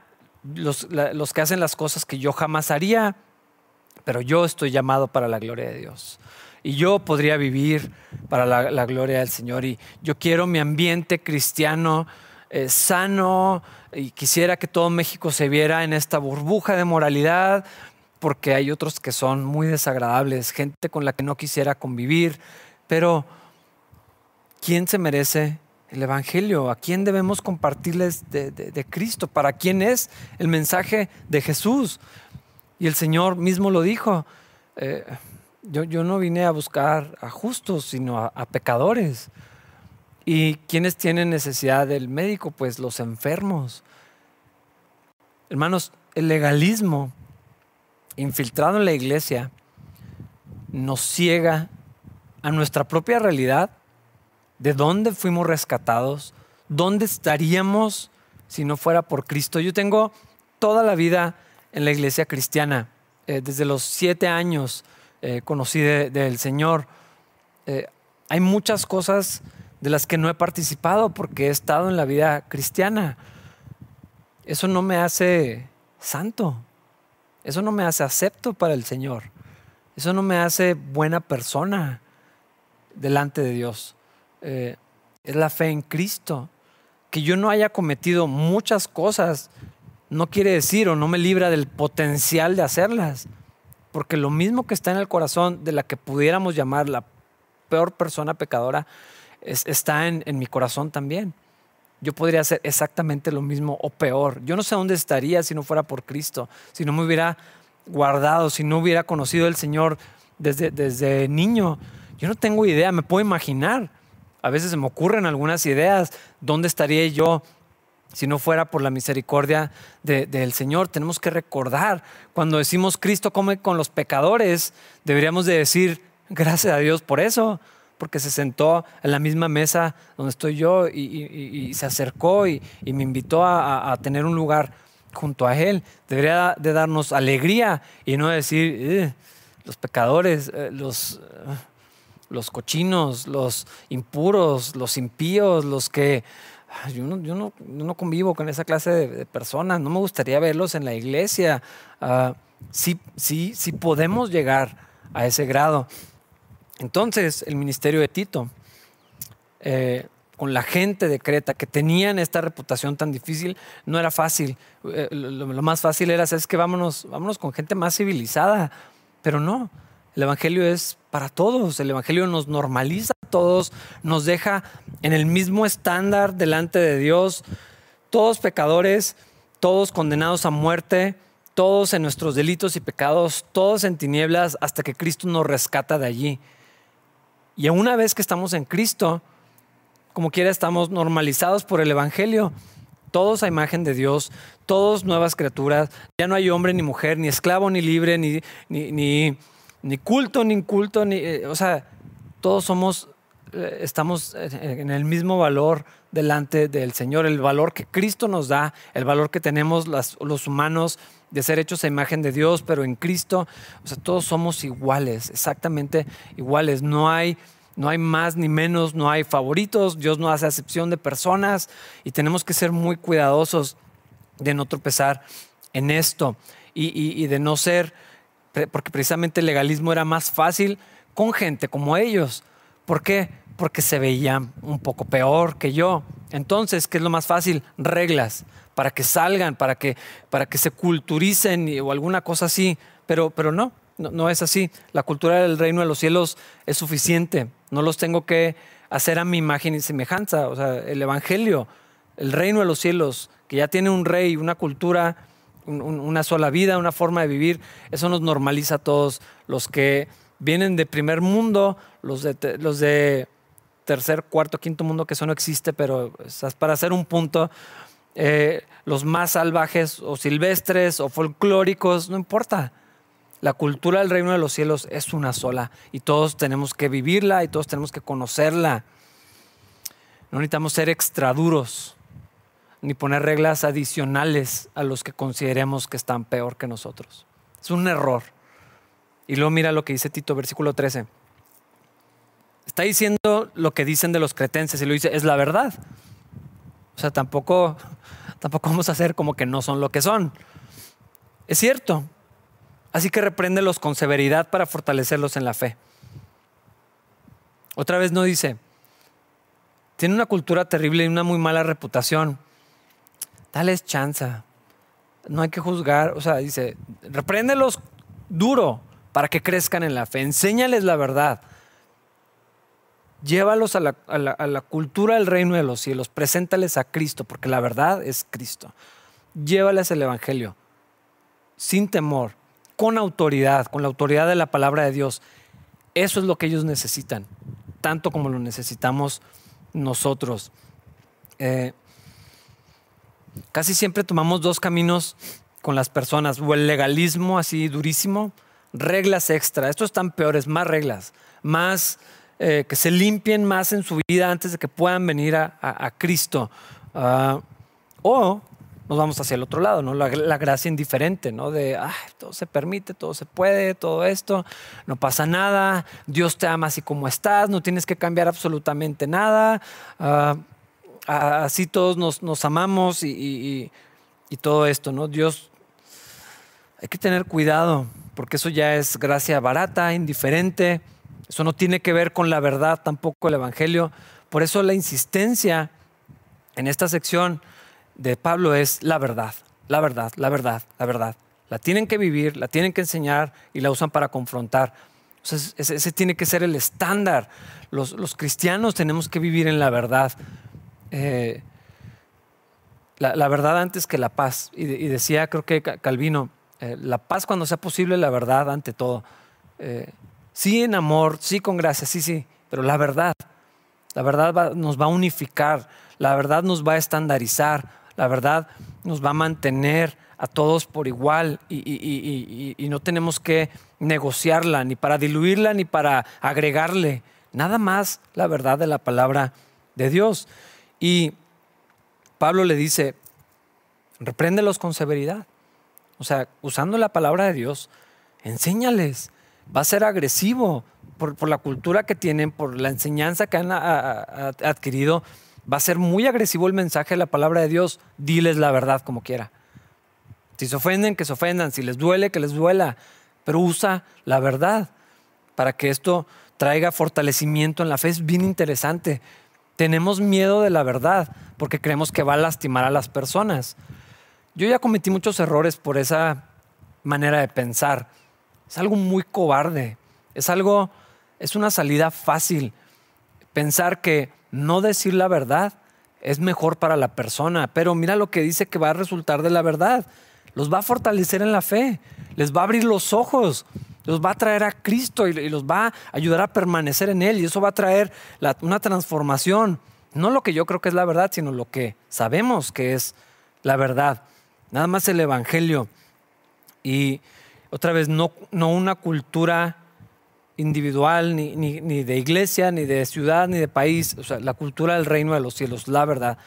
los, que hacen las cosas que yo jamás haría, pero yo estoy llamado para la gloria de Dios. Y yo podría vivir para la, gloria del Señor. Y yo quiero mi ambiente cristiano eh, sano y quisiera que todo México se viera en esta burbuja de moralidad porque hay otros que son muy desagradables, gente con la que no quisiera convivir, pero ¿quién se merece el Evangelio? ¿A quién debemos compartirles de, Cristo? ¿Para quién es el mensaje de Jesús? Y el Señor mismo lo dijo, eh, yo, no vine a buscar a justos, sino a, a pecadores. ¿Y quiénes tienen necesidad del médico? Pues los enfermos. Hermanos, el legalismo infiltrado en la iglesia nos ciega a nuestra propia realidad, de dónde fuimos rescatados, dónde estaríamos si no fuera por Cristo. Yo tengo toda la vida en la iglesia cristiana, eh, desde los siete años eh, conocí del Señor. Eh, hay muchas cosas de las que no he participado porque he estado en la vida cristiana. Eso no me hace santo. Eso no me hace acepto para el Señor. Eso no me hace buena persona. delante de Dios. Eh, es la fe en Cristo. Que yo no haya cometido muchas cosas no quiere decir o no me libra del potencial de hacerlas. Porque lo mismo que está en el corazón de la que pudiéramos llamar la peor persona pecadora, está en, en mi corazón también. Yo podría hacer exactamente lo mismo o peor. Yo no sé dónde estaría si no fuera por Cristo, si no me hubiera guardado, si no hubiera conocido al Señor desde, desde niño. Yo no tengo idea, me puedo imaginar. A veces se me ocurren algunas ideas. ¿Dónde estaría yo si no fuera por la misericordia del Señor? Tenemos que recordar, cuando decimos Cristo come con los pecadores, deberíamos de decir, gracias a Dios por eso, porque se sentó en la misma mesa donde estoy yo y, se acercó y, me invitó a, tener un lugar junto a Él. Debería de darnos alegría y no decir, los pecadores, eh, los, los cochinos, los impuros, los impíos, los que... Yo no, yo, no, convivo con esa clase de, personas, no me gustaría verlos en la iglesia. Uh, sí, sí, sí podemos llegar a ese grado. Entonces, el ministerio de Tito, eh, con la gente de Creta que tenían esta reputación tan difícil, no era fácil. Eh, lo, más fácil era, es que vámonos, vámonos con gente más civilizada, pero no. El Evangelio es para todos, el Evangelio nos normaliza a todos, nos deja en el mismo estándar delante de Dios, todos pecadores, todos condenados a muerte, todos en nuestros delitos y pecados, todos en tinieblas, hasta que Cristo nos rescata de allí. Y una vez que estamos en Cristo, como quiera, estamos normalizados por el Evangelio. Todos a imagen de Dios, todos nuevas criaturas. Ya no hay hombre ni mujer, ni esclavo ni libre, ni, ni, ni, culto ni inculto. Ni, eh, o sea, todos somos, estamos en el mismo valor delante del Señor. El valor que Cristo nos da, el valor que tenemos los humanos de ser hechos a imagen de Dios, pero en Cristo, o sea, todos somos iguales, exactamente iguales. No hay, no hay más ni menos, no hay favoritos, Dios no hace acepción de personas y tenemos que ser muy cuidadosos de no tropezar en esto y, de no ser, porque precisamente el legalismo era más fácil con gente como ellos. ¿Por qué? Porque se veían un poco peor que yo. Entonces, ¿qué es lo más fácil? Reglas para que salgan, para que, para que se culturicen o alguna cosa así, pero, pero no, no, es así. La cultura del reino de los cielos es suficiente, no los tengo que hacer a mi imagen y semejanza, o sea, el Evangelio, el reino de los cielos, que ya tiene un rey, una cultura, una sola vida, una forma de vivir, eso nos normaliza a todos los que vienen de primer mundo, los de, tercer, cuarto, quinto mundo, que eso no existe, pero para hacer un punto, eh, los más salvajes o silvestres o folclóricos, no importa. La cultura del reino de los cielos es una sola y todos tenemos que vivirla y todos tenemos que conocerla. No necesitamos ser extraduros ni poner reglas adicionales a los que consideremos que están peor que nosotros. Es un error. Y luego mira lo que dice Tito, versículo 13. Está diciendo lo que dicen de los cretenses y lo dice, es la verdad. O sea, tampoco, *laughs* tampoco vamos a hacer como que no son lo que son. Es cierto. Así que repréndelos con severidad para fortalecerlos en la fe. Otra vez no dice, tiene una cultura terrible y una muy mala reputación. Dales chanza. No hay que juzgar. O sea, dice, repréndelos duro para que crezcan en la fe. Enséñales la verdad llévalos a la, cultura del reino de los cielos, preséntales a Cristo, porque la verdad es Cristo. Llévales el Evangelio, sin temor, con autoridad, con la autoridad de la palabra de Dios. Eso es lo que ellos necesitan, tanto como lo necesitamos nosotros. Eh, casi siempre tomamos dos caminos con las personas, o el legalismo así durísimo, reglas extra, estos están peores, más reglas, más eh, que se limpien más en su vida antes de que puedan venir a, Cristo. Ah, o nos vamos hacia el otro lado, ¿no? La, gracia indiferente, ¿no? De, todo se permite, todo se puede, todo esto, no pasa nada, Dios te ama así como estás, no tienes que cambiar absolutamente nada, ah, así todos nos, amamos y, y, todo esto, ¿no? Dios, hay que tener cuidado, porque eso ya es gracia barata, indiferente, Eso no tiene que ver con la verdad tampoco el Evangelio. Por eso la insistencia en esta sección de Pablo es la verdad, la verdad, la verdad, la verdad. La tienen que vivir, la tienen que enseñar y la usan para confrontar. ese, tiene que ser el estándar. Los, cristianos tenemos que vivir en la verdad. Eh, la, verdad antes que la paz. Y, decía, creo que Calvino, eh, la paz cuando sea posible, la verdad ante todo. Eh, sí en amor, sí con gracia, sí, sí, pero la verdad. La verdad nos va a unificar, la verdad nos va a estandarizar, la verdad nos va a mantener a todos por igual y, no tenemos que negociarla, ni para diluirla, ni para agregarle. Nada más la verdad de la palabra de Dios. Y Pablo le dice, repréndelos con severidad. O sea, usando la palabra de Dios, enséñales. Va a ser agresivo por, la cultura que tienen, por la enseñanza que han adquirido. Va a ser muy agresivo el mensaje de la palabra de Dios. Diles la verdad como quiera. Si se ofenden, que se ofendan. Si les duele, que les duela. Pero usa la verdad para que esto traiga fortalecimiento en la fe. Es bien interesante. Tenemos miedo de la verdad porque creemos que va a lastimar a las personas. Yo ya cometí muchos errores por esa manera de pensar. Es algo muy cobarde. Es algo, es una salida fácil. Pensar que no decir la verdad es mejor para la persona. Pero mira lo que dice que va a resultar de la verdad. Los va a fortalecer en la fe. Les va a abrir los ojos los va a traer a Cristo y, los va a ayudar a permanecer en Él y eso va a traer una transformación. No lo que yo creo que es la verdad, sino lo que sabemos que es la verdad. Nada más el Evangelio. Y otra vez, no, no una cultura individual, ni, ni, de iglesia, ni de ciudad, ni de país. O sea, la cultura del reino de los cielos, la verdad.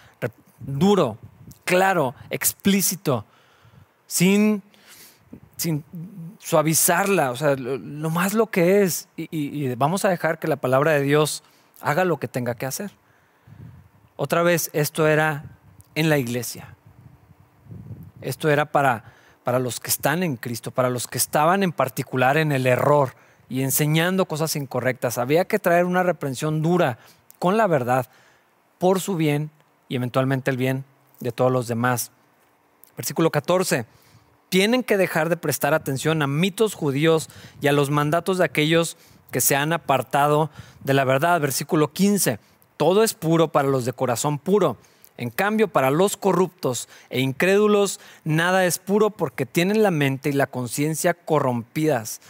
Duro, claro, explícito, sin, sin suavizarla, o sea, lo, más lo que es. Y, vamos a dejar que la palabra de Dios haga lo que tenga que hacer. Otra vez, esto era en la iglesia. Esto era para, para los que están en Cristo, para los que estaban en particular en el error y enseñando cosas incorrectas. Había que traer una reprensión dura con la verdad por su bien y eventualmente el bien de todos los demás. Versículo 14 tienen que dejar de prestar atención a mitos judíos y a los mandatos de aquellos que se han apartado de la verdad. Versículo 15. Todo es puro para los de corazón puro. En cambio, para los corruptos e incrédulos, nada es puro porque tienen la mente y la conciencia corrompidas.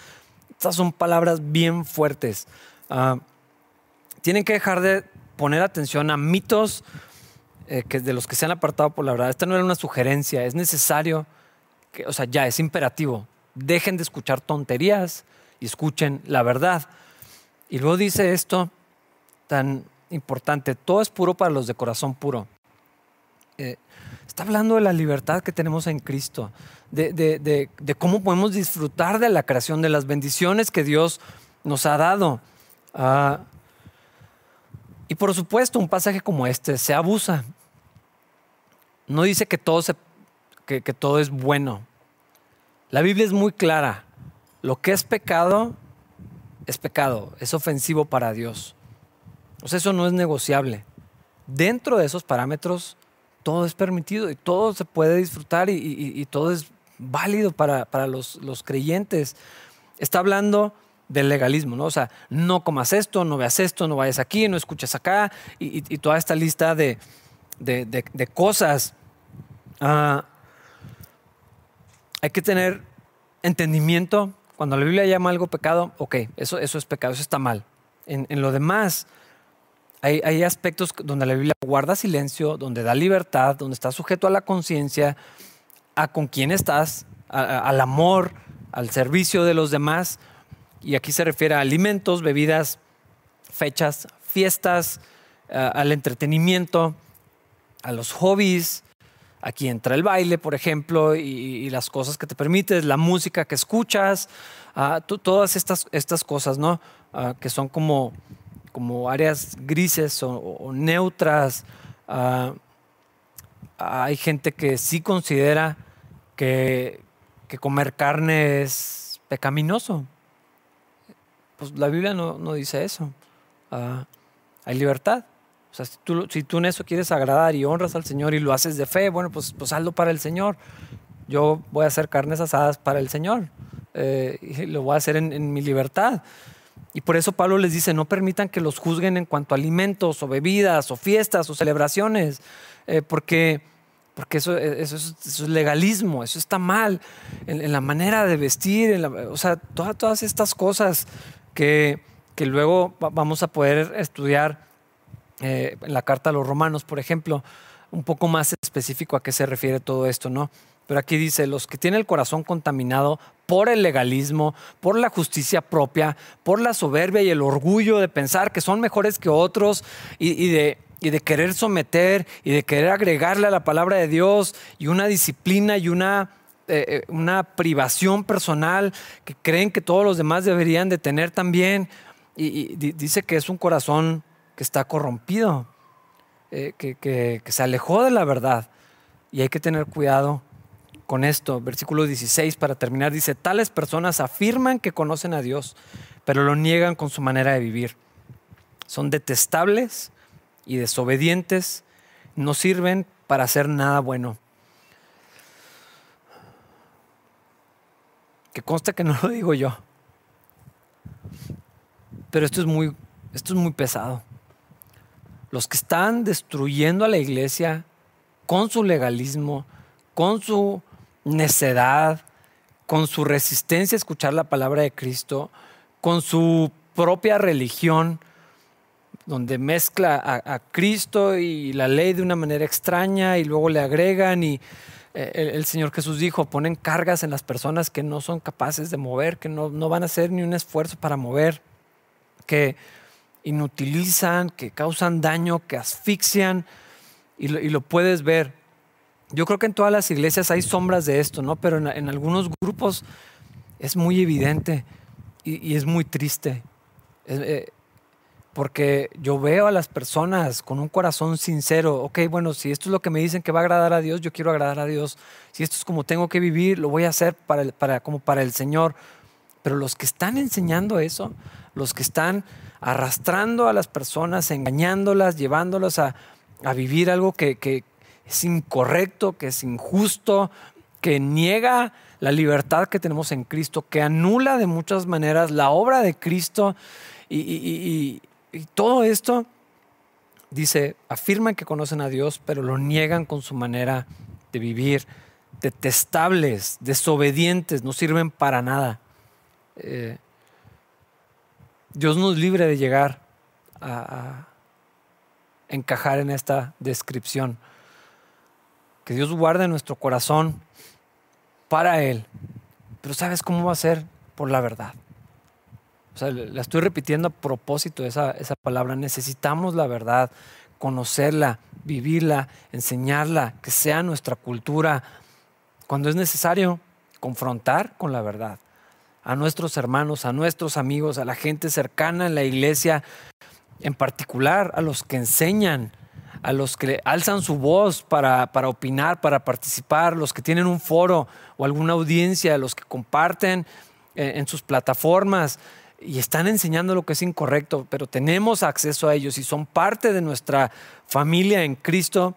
Estas son palabras bien fuertes. Ah, tienen que dejar de poner atención a mitos eh, que de los que se han apartado por la verdad. Esta no era una sugerencia, es necesario o sea, ya es imperativo. Dejen de escuchar tonterías y escuchen la verdad. Y luego dice esto tan importante, todo es puro para los de corazón puro. Eh, está hablando de la libertad que tenemos en Cristo, de, cómo podemos disfrutar de la creación, de las bendiciones que Dios nos ha dado. Ah, y por supuesto, un pasaje como este se abusa. No dice que todo que, todo es bueno. La Biblia es muy clara. Lo que es pecado es pecado, es ofensivo para Dios. O sea, eso no es negociable. Dentro de esos parámetros, todo es permitido y todo se puede disfrutar y, todo es válido para, los, creyentes. Está hablando del legalismo, ¿no? O sea, no comas esto, no veas esto, no vayas aquí, no escuches acá y, toda esta lista de, cosas. Ah, hay que tener entendimiento. Cuando la Biblia llama algo pecado, ok, eso, eso es pecado, eso está mal. En, lo demás, hay, aspectos donde la Biblia guarda silencio, donde da libertad, donde está sujeto a la conciencia, a con quién estás, al amor, al servicio de los demás. Y aquí se refiere a alimentos, bebidas, fechas, fiestas, al entretenimiento, a los hobbies, Aquí entra el baile, por ejemplo, y, las cosas que te permites, la música que escuchas, todas estas, estas cosas, ¿no? Que son como, como áreas grises o, neutras. Ah, hay gente que sí considera que, que comer carne es pecaminoso. pues la Biblia no, no dice eso. Ah, hay libertad. O sea, si tú, si tú en eso quieres agradar y honras al Señor y lo haces de fe, bueno, pues, pues hazlo para el Señor. Yo voy a hacer carnes asadas para el Señor. Eh, lo voy a hacer en mi libertad. Y por eso Pablo les dice, no permitan que los juzguen en cuanto a alimentos o bebidas o fiestas o celebraciones, eh, porque, porque eso, es, eso, es, legalismo, eso está mal en, la manera de vestir, o sea, todas, todas estas cosas que, que luego vamos a poder estudiar eh, en la carta a los romanos, por ejemplo, un poco más específico a qué se refiere todo esto, ¿no? Pero aquí dice, los que tienen el corazón contaminado por el legalismo, por la justicia propia, por la soberbia y el orgullo de pensar que son mejores que otros y, de, y de querer someter y de querer agregarle a la palabra de Dios y una disciplina y una, eh, una privación personal que creen que todos los demás deberían de tener también. Y, dice que es un corazón que está corrompido, eh, que, que se alejó de la verdad. Y hay que tener cuidado con esto. Versículo 16 para terminar dice, tales personas afirman que conocen a Dios, pero lo niegan con su manera de vivir. Son detestables y desobedientes, no sirven para hacer nada bueno. Que consta que no lo digo yo. Pero esto es muy, esto es muy pesado. Los que están destruyendo a la iglesia con su legalismo, con su necedad, con su resistencia a escuchar la palabra de Cristo, con su propia religión, donde mezcla a, Cristo y la ley de una manera extraña y luego le agregan y eh, el, el, Señor Jesús dijo, ponen cargas en las personas que no son capaces de mover, que no, no van a hacer ni un esfuerzo para mover, que inutilizan, que causan daño, que asfixian y lo, y lo puedes ver. Yo creo que en todas las iglesias hay sombras de esto, ¿no? Pero en, en algunos grupos es muy evidente y, y es muy triste. Eh, porque yo veo a las personas con un corazón sincero, ok, bueno, si esto es lo que me dicen que va a agradar a Dios, yo quiero agradar a Dios. Si esto es como tengo que vivir, lo voy a hacer para, el, para, como para el Señor. Pero los que están enseñando eso, los que están arrastrando a las personas, engañándolas, llevándolas a, a vivir algo que, que, es incorrecto, que es injusto, que niega la libertad que tenemos en Cristo, que anula de muchas maneras la obra de Cristo y, todo esto, dice, afirman que conocen a Dios, pero lo niegan con su manera de vivir, detestables, desobedientes, no sirven para nada. Eh, Dios nos libre de llegar a encajar en esta descripción. Que Dios guarde nuestro corazón para Él. Pero ¿sabes cómo va a ser? Por la verdad. O sea, la estoy repitiendo a propósito esa, esa palabra. Necesitamos la verdad, conocerla, vivirla, enseñarla, que sea nuestra cultura. Cuando es necesario, confrontar con la verdad a nuestros hermanos, a nuestros amigos, a la gente cercana en la iglesia, en particular a los que enseñan, a los que alzan su voz para, para, opinar, para participar, los que tienen un foro o alguna audiencia, los que comparten en, en sus plataformas y están enseñando lo que es incorrecto, pero tenemos acceso a ellos y son parte de nuestra familia en Cristo.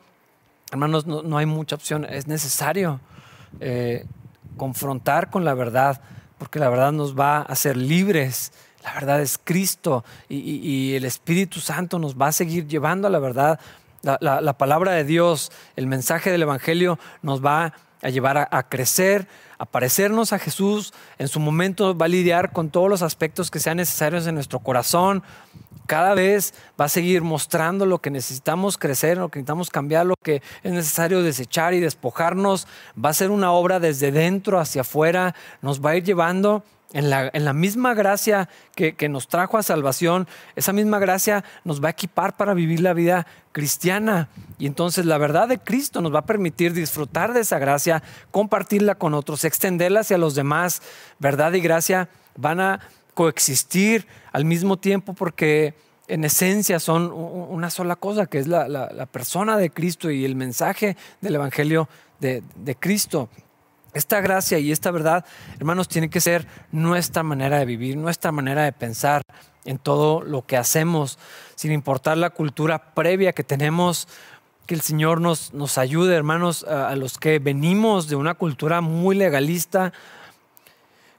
Hermanos, no, no hay mucha opción, es necesario eh, confrontar con la verdad, porque la verdad nos va a hacer libres. La verdad es Cristo y, y el Espíritu Santo nos va a seguir llevando a la verdad la, la, la, palabra de Dios, el mensaje del Evangelio nos va a llevar a, a, crecer, a parecernos a Jesús. En su momento va a lidiar con todos los aspectos que sean necesarios en nuestro corazón. Cada vez va a seguir mostrando lo que necesitamos crecer, lo que necesitamos cambiar, lo que es necesario desechar y despojarnos. Va a ser una obra desde dentro hacia afuera. Nos va a ir llevando en la, misma gracia que, nos trajo a salvación, esa misma gracia nos va a equipar para vivir la vida cristiana. Y entonces la verdad de Cristo nos va a permitir disfrutar de esa gracia, compartirla con otros, extenderla hacia los demás. Verdad y gracia van a coexistir al mismo tiempo porque en esencia son una sola cosa, que es la, persona de Cristo y el mensaje del Evangelio de Cristo. Esta gracia y esta verdad, hermanos, tiene que ser nuestra manera de vivir, nuestra manera de pensar en todo lo que hacemos, sin importar la cultura previa que tenemos. Que el Señor nos, nos ayude, hermanos, a, a los que venimos de una cultura muy legalista,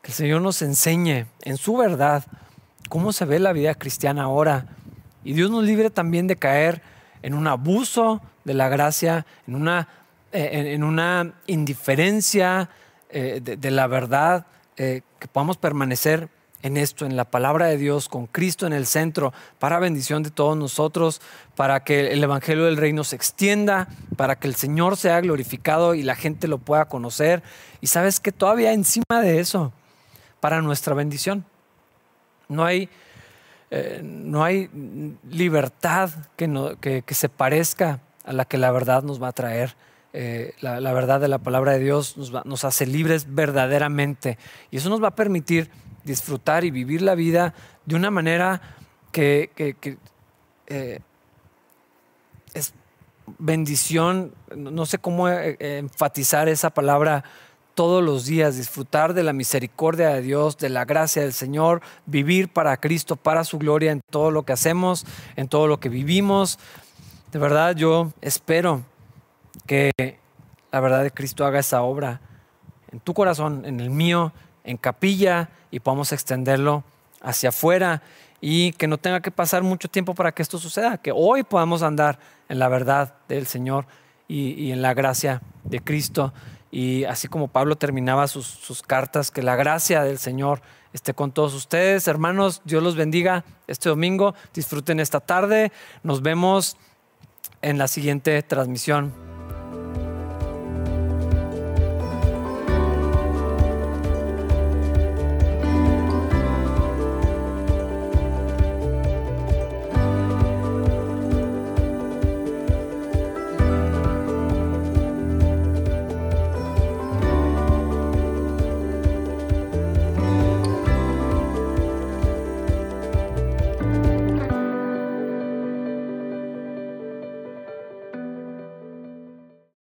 que el Señor nos enseñe en su verdad cómo se ve la vida cristiana ahora. Y Dios nos libre también de caer en un abuso de la gracia, en una eh, en, una indiferencia eh, de, la verdad, eh, que podamos permanecer en esto, en la palabra de Dios, con Cristo en el centro, para bendición de todos nosotros, para que el Evangelio del Reino se extienda, para que el Señor sea glorificado y la gente lo pueda conocer. Y sabes que todavía encima de eso, para nuestra bendición, no hay, no hay libertad que, que se parezca a la que la verdad nos va a traer. Eh, la, verdad de la palabra de Dios nos, hace libres verdaderamente. Y eso nos va a permitir disfrutar y vivir la vida de una manera que, eh, es bendición, no sé cómo eh, enfatizar esa palabra todos los días, disfrutar de la misericordia de Dios, de la gracia del Señor, vivir para Cristo, para su gloria en todo lo que hacemos, en todo lo que vivimos. De verdad yo espero que la verdad de Cristo haga esa obra en tu corazón, en el mío, en capilla y podamos extenderlo hacia afuera y que no tenga que pasar mucho tiempo para que esto suceda, que hoy podamos andar en la verdad del Señor y, en la gracia de Cristo. Y así como Pablo terminaba sus, sus cartas, que la gracia del Señor esté con todos ustedes. Hermanos, Dios los bendiga este domingo. Disfruten esta tarde. Nos vemos en la siguiente transmisión.